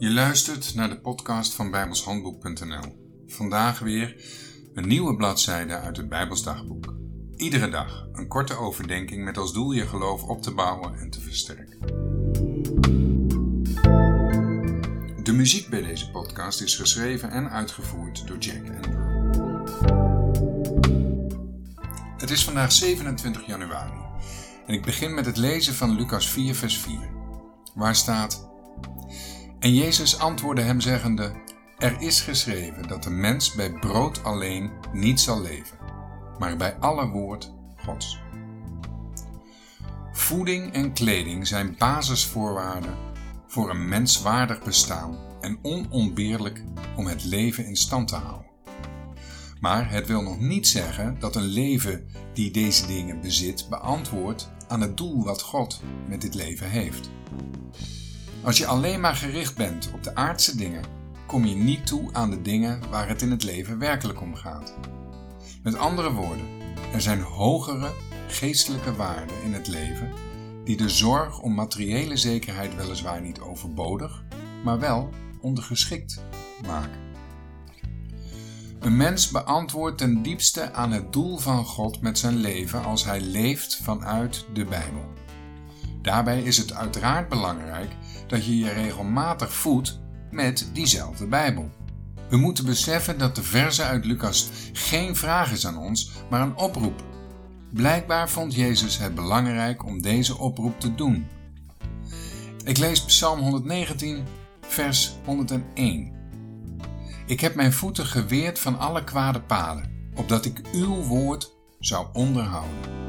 Je luistert naar de podcast van bijbelshandboek.nl. Vandaag weer een nieuwe bladzijde uit het Bijbelsdagboek. Iedere dag een korte overdenking met als doel je geloof op te bouwen en te versterken. De muziek bij deze podcast is geschreven en uitgevoerd door Jack Andrew. Het is vandaag 27 januari en ik begin met het lezen van Lucas 4, vers 4, waar staat: En Jezus antwoordde hem zeggende: Er is geschreven dat de mens bij brood alleen niet zal leven, maar bij alle woord Gods. Voeding en kleding zijn basisvoorwaarden voor een menswaardig bestaan en onontbeerlijk om het leven in stand te houden. Maar het wil nog niet zeggen dat een leven die deze dingen bezit beantwoordt aan het doel wat God met dit leven heeft. Als je alleen maar gericht bent op de aardse dingen, kom je niet toe aan de dingen waar het in het leven werkelijk om gaat. Met andere woorden, er zijn hogere geestelijke waarden in het leven die de zorg om materiële zekerheid weliswaar niet overbodig, maar wel ondergeschikt maken. Een mens beantwoordt ten diepste aan het doel van God met zijn leven als hij leeft vanuit de Bijbel. Daarbij is het uiteraard belangrijk dat je je regelmatig voedt met diezelfde Bijbel. We moeten beseffen dat de verse uit Lucas geen vraag is aan ons, maar een oproep. Blijkbaar vond Jezus het belangrijk om deze oproep te doen. Ik lees Psalm 119, vers 101. Ik heb mijn voeten geweerd van alle kwade paden, opdat ik uw woord zou onderhouden.